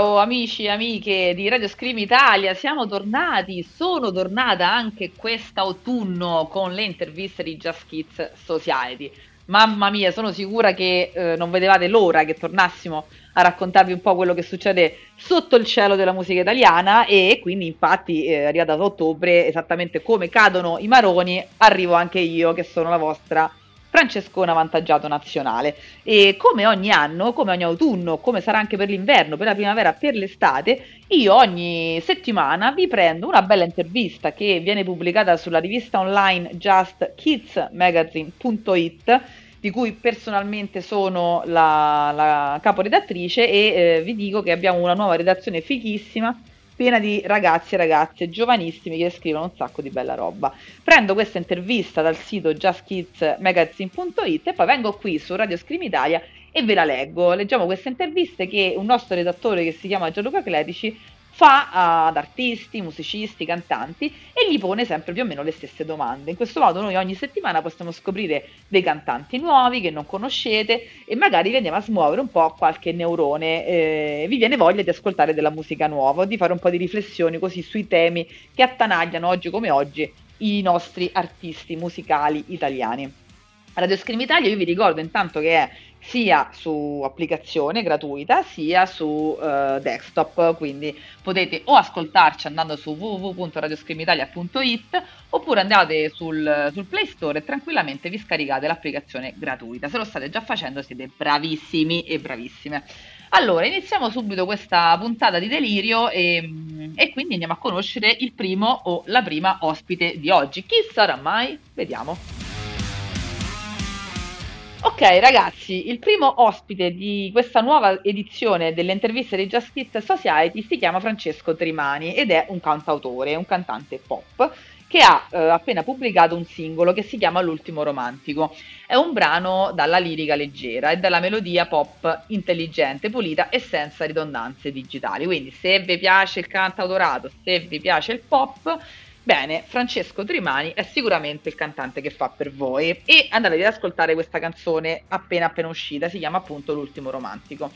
Ciao amici e amiche di Radio Scream Italia, siamo tornati, sono tornata anche quest'autunno con le interviste di Just Kids Society. Mamma mia, sono sicura che eh, non vedevate l'ora che tornassimo a raccontarvi un po' quello che succede sotto il cielo della musica italiana e quindi infatti eh, arrivata ottobre, esattamente come cadono i maroni, arrivo anche io che sono la vostra Francescone avvantaggiato nazionale. E come ogni anno, come ogni autunno, come sarà anche per l'inverno, per la primavera, per l'estate, io ogni settimana vi prendo una bella intervista che viene pubblicata sulla rivista online justkidsmagazine.it di cui personalmente sono la, la caporedattrice e eh, vi dico che abbiamo una nuova redazione fighissima piena di ragazzi e ragazze giovanissimi che scrivono un sacco di bella roba. Prendo questa intervista dal sito justkidsmagazine.it e poi vengo qui su Radio Scream Italia e ve la leggo. Leggiamo queste interviste che un nostro redattore che si chiama Gianluca Clerici fa ad artisti, musicisti, cantanti e gli pone sempre più o meno le stesse domande. In questo modo noi ogni settimana possiamo scoprire dei cantanti nuovi che non conoscete e magari veniamo a smuovere un po' qualche neurone, eh, vi viene voglia di ascoltare della musica nuova, di fare un po' di riflessioni così sui temi che attanagliano oggi come oggi i nostri artisti musicali italiani. Radio Scream Italia io vi ricordo intanto che è sia su applicazione gratuita sia su uh, desktop, quindi potete o ascoltarci andando su www.radioscreamitalia.it oppure andate sul, sul, Play Store e tranquillamente vi scaricate l'applicazione gratuita. Se lo state già facendo siete bravissimi e bravissime. Allora, iniziamo subito questa puntata di delirio e, e quindi andiamo a conoscere il primo o la prima ospite di oggi. Chi sarà mai? Vediamo. Ok ragazzi, il primo ospite di questa nuova edizione delle interviste di Just Kids Society si chiama Francesco Trimani ed è un cantautore, un cantante pop che ha eh, appena pubblicato un singolo che si chiama L'ultimo romantico. È un brano dalla lirica leggera e dalla melodia pop intelligente, pulita e senza ridondanze digitali. Quindi se vi piace il cantautorato, se vi piace il pop, Bene, Francesco Trimani è sicuramente il cantante che fa per voi e andate ad ascoltare questa canzone appena appena uscita, si chiama appunto L'ultimo romantico.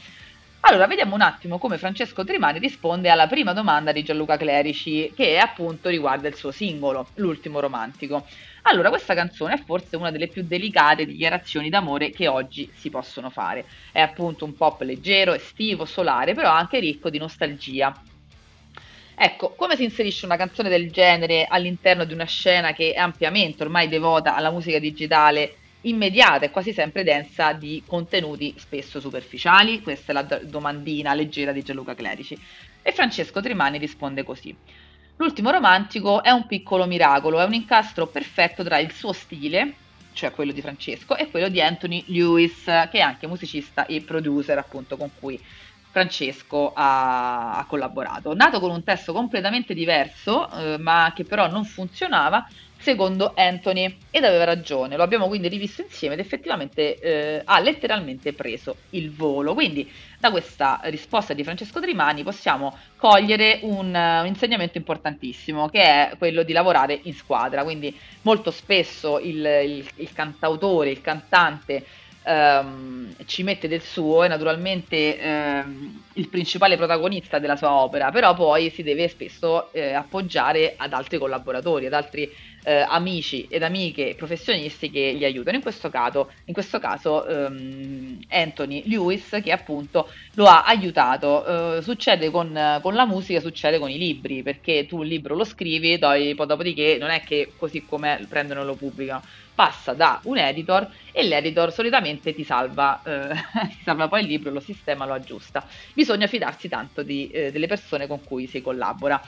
Allora, vediamo un attimo come Francesco Trimani risponde alla prima domanda di Gianluca Clerici, che appunto riguarda il suo singolo, L'ultimo romantico. Allora, questa canzone è forse una delle più delicate dichiarazioni d'amore che oggi si possono fare. È appunto un pop leggero, estivo, solare, però anche ricco di nostalgia Ecco, come si inserisce una canzone del genere all'interno di una scena che è ampiamente ormai devota alla musica digitale immediata e quasi sempre densa di contenuti spesso superficiali? Questa è la domandina leggera di Gianluca Clerici. E Francesco Trimani risponde così. L'ultimo romantico è un piccolo miracolo, è un incastro perfetto tra il suo stile, cioè quello di Francesco, e quello di Anthony Lewis, che è anche musicista e producer, appunto, con cui Francesco ha, ha, collaborato. Nato con un testo completamente diverso, eh, ma che però non funzionava, secondo Anthony, ed aveva ragione. Lo abbiamo quindi rivisto insieme ed effettivamente eh, ha letteralmente preso il volo. Quindi da questa risposta di Francesco Trimani possiamo cogliere un, un insegnamento importantissimo, che è quello di lavorare in squadra. Quindi molto spesso il, il, il cantautore, il cantante, ehm, ci mette del suo, è naturalmente ehm, il principale protagonista della sua opera, però poi si deve spesso eh, appoggiare ad altri collaboratori, ad altri eh, amici ed amiche professionisti che gli aiutano. In questo caso, in questo caso ehm, Anthony Lewis che appunto lo ha aiutato. Eh, succede con, con, la musica, succede con i libri, perché tu il libro lo scrivi, poi, poi dopodiché non è che così come prendono e lo pubblicano passa da un editor e l'editor solitamente ti salva, eh, ti salva poi il libro, lo sistema, lo aggiusta. Bisogna fidarsi tanto di, eh, delle persone con cui si collabora.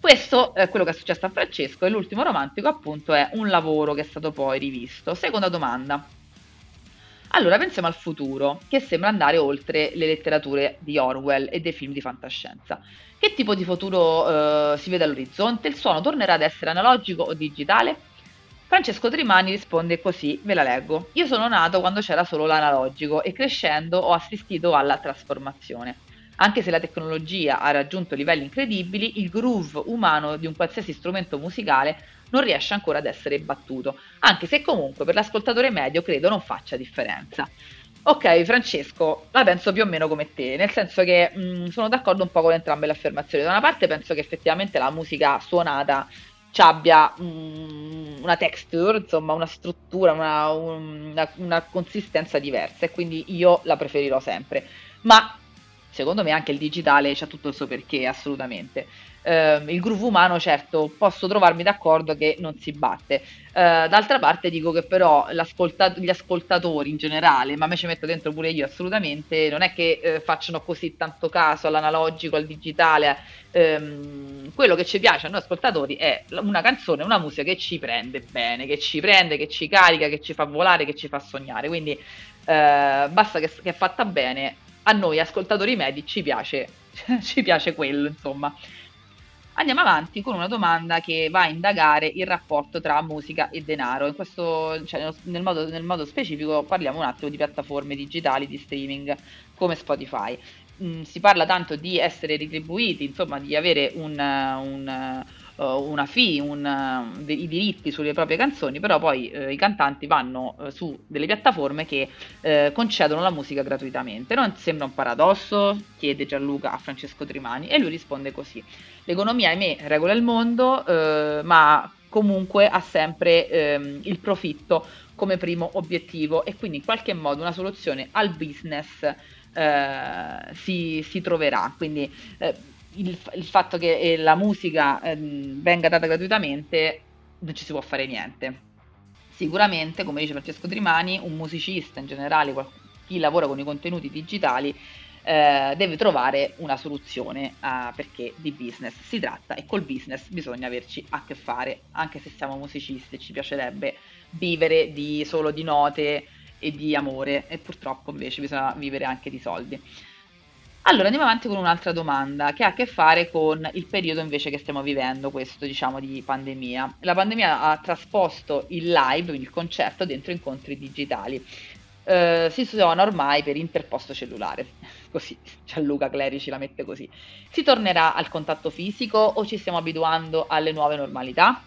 Questo è quello che è successo a Francesco e l'ultimo romantico appunto è un lavoro che è stato poi rivisto. Seconda domanda. Allora pensiamo al futuro, che sembra andare oltre le letterature di Orwell e dei film di fantascienza. Che tipo di futuro eh, si vede all'orizzonte? Il suono tornerà ad essere analogico o digitale? Francesco Trimani risponde così, ve la leggo. Io sono nato quando c'era solo l'analogico e crescendo ho assistito alla trasformazione. Anche se la tecnologia ha raggiunto livelli incredibili, il groove umano di un qualsiasi strumento musicale non riesce ancora ad essere battuto, anche se comunque per l'ascoltatore medio credo non faccia differenza. Ok, Francesco, la penso più o meno come te, nel senso che mh, sono d'accordo un po' con entrambe le affermazioni. Da una parte penso che effettivamente la musica suonata ci abbia mh, una texture, insomma, una struttura, una, una, una consistenza diversa e quindi io la preferirò sempre. Ma secondo me anche il digitale c'ha tutto il suo perché, assolutamente. Uh, il groove umano, certo, posso trovarmi d'accordo che non si batte. Uh, d'altra parte dico che però gli ascoltatori in generale, ma me ci metto dentro pure io assolutamente, non è che uh, facciano così tanto caso all'analogico, al digitale. Um, quello che ci piace a noi ascoltatori è una canzone, una musica che ci prende bene, che ci prende, che ci carica, che ci fa volare, che ci fa sognare. Quindi basta che, che è fatta bene. A noi ascoltatori medi ci piace, ci piace quello, insomma. Andiamo avanti con una domanda che va a indagare il rapporto tra musica e denaro. Questo, cioè, nel, modo, nel modo specifico parliamo un attimo di piattaforme digitali di streaming come Spotify. Mm, si parla tanto di essere retribuiti, insomma di avere un, un una fee, un, uh, i diritti sulle proprie canzoni, però poi uh, i cantanti vanno su delle piattaforme che concedono la musica gratuitamente. Non sembra un paradosso? chiede Gianluca a Francesco Trimani e lui risponde così. L'economia, ahimè, regola il mondo, ma comunque ha sempre ehm, il profitto come primo obiettivo e quindi in qualche modo una soluzione al business eh, si, si, troverà. Quindi eh, il, il fatto che eh, la musica eh, venga data gratuitamente non ci si può fare niente. Sicuramente, come dice Francesco Trimani, un musicista in generale, chi lavora con i contenuti digitali, eh, deve trovare una soluzione uh, perché di business si tratta e col business bisogna averci a che fare, anche se siamo musicisti e ci piacerebbe vivere di, solo di note e di amore e purtroppo invece bisogna vivere anche di soldi. Allora andiamo avanti con un'altra domanda che ha a che fare con il periodo invece che stiamo vivendo, questo diciamo di pandemia. La pandemia ha trasposto il live, quindi il concerto, dentro incontri digitali. Eh, si suona ormai per interposto cellulare, così Gianluca Clerici la mette così. Si tornerà al contatto fisico o ci stiamo abituando alle nuove normalità?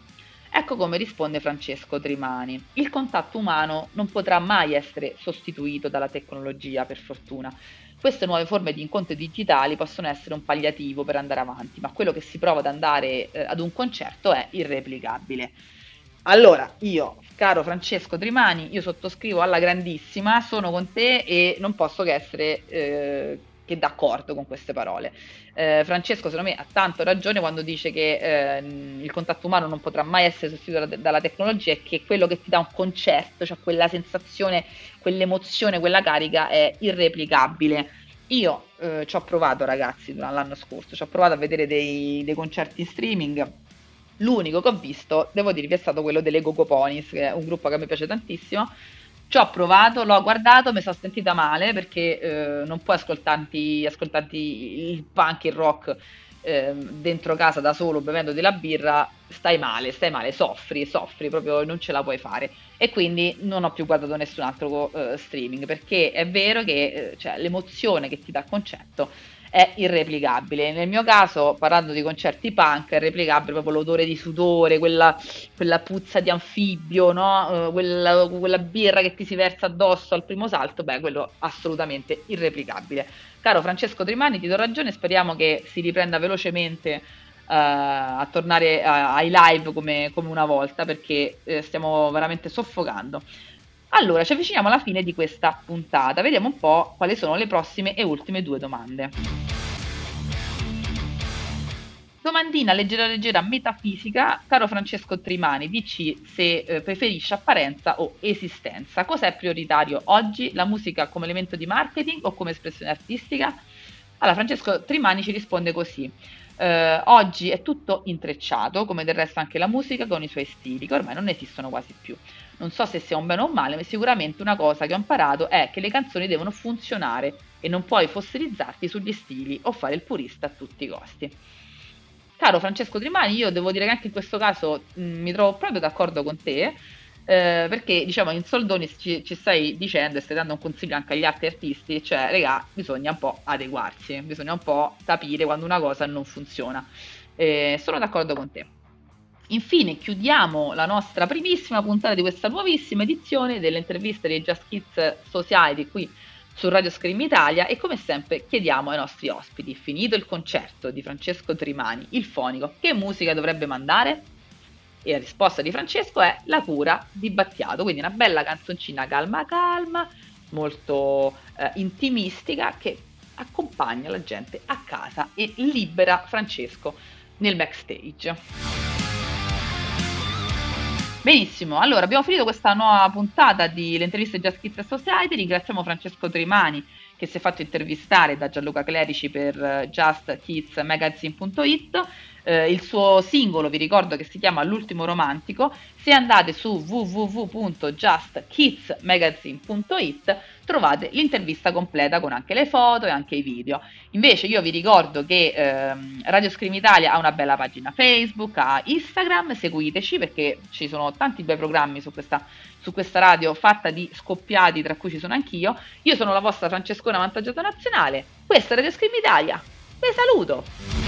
Ecco come risponde Francesco Trimani. Il contatto umano non potrà mai essere sostituito dalla tecnologia, per fortuna queste nuove forme di incontri digitali possono essere un palliativo per andare avanti, ma quello che si prova ad andare eh, ad un concerto è irreplicabile. Allora, io, caro Francesco Trimani, io sottoscrivo alla grandissima, sono con te e non posso che essere eh, che d'accordo con queste parole. Eh, Francesco, secondo me, ha tanto ragione quando dice che eh, il contatto umano non potrà mai essere sostituito dalla, dalla tecnologia e che quello che ti dà un concerto, cioè quella sensazione, quell'emozione, quella carica è irreplicabile. Io eh, ci ho provato, ragazzi, l'anno scorso, ci ho provato a vedere dei, dei concerti in streaming. L'unico che ho visto, devo dirvi, è stato quello delle Gogo che è un gruppo che mi piace tantissimo ci ho provato, l'ho guardato, mi sono sentita male perché eh, non puoi ascoltarti, ascoltarti, il punk, il rock eh, dentro casa da solo bevendo della birra, stai male, stai male, soffri, soffri, proprio non ce la puoi fare. E quindi non ho più guardato nessun altro eh, streaming perché è vero che eh, cioè, l'emozione che ti dà il concetto è irreplicabile. Nel mio caso, parlando di concerti punk, è replicabile proprio l'odore di sudore, quella, quella puzza di anfibio, no? uh, quella, quella, birra che ti si versa addosso al primo salto, beh, quello assolutamente irreplicabile. Caro Francesco Trimani, ti do ragione, speriamo che si riprenda velocemente uh, a tornare uh, ai live come, come, una volta, perché eh, stiamo veramente soffocando. Allora, ci avviciniamo alla fine di questa puntata. Vediamo un po' quali sono le prossime e ultime due domande. Domandina leggera leggera metafisica, caro Francesco Trimani, dici se eh, preferisci apparenza o esistenza. Cos'è prioritario oggi? La musica come elemento di marketing o come espressione artistica? Allora, Francesco Trimani ci risponde così. Eh, oggi è tutto intrecciato, come del resto anche la musica con i suoi stili, che ormai non esistono quasi più non so se sia un bene o un male, ma sicuramente una cosa che ho imparato è che le canzoni devono funzionare e non puoi fossilizzarti sugli stili o fare il purista a tutti i costi. Caro Francesco Trimani, io devo dire che anche in questo caso mh, mi trovo proprio d'accordo con te, eh, perché diciamo in soldoni ci, ci, stai dicendo e stai dando un consiglio anche agli altri artisti, cioè regà, bisogna un po' adeguarsi, bisogna un po' capire quando una cosa non funziona. Eh, sono d'accordo con te. Infine chiudiamo la nostra primissima puntata di questa nuovissima edizione delle interviste dei Just Kids Society qui su Radio Scream Italia e come sempre chiediamo ai nostri ospiti, finito il concerto di Francesco Trimani, il fonico, che musica dovrebbe mandare? E la risposta di Francesco è La cura di Battiato, quindi una bella canzoncina calma calma, molto eh, intimistica che accompagna la gente a casa e libera Francesco nel backstage. Benissimo, allora abbiamo finito questa nuova puntata di Le interviste Just Kids Society, ringraziamo Francesco Trimani che si è fatto intervistare da Gianluca Clerici per eh, justkidsmagazine.it eh, il suo singolo, vi ricordo che si chiama L'ultimo romantico, se andate su www.justkidsmagazine.it trovate l'intervista completa con anche le foto e anche i video. Invece io vi ricordo che ehm, Radio Scream Italia ha una bella pagina Facebook, ha Instagram, seguiteci perché ci sono tanti bei programmi su questa, su questa radio fatta di scoppiati tra cui ci sono anch'io. Io sono la vostra Francescona Vantaggiata Nazionale, questa è Radio Scream Italia, vi saluto!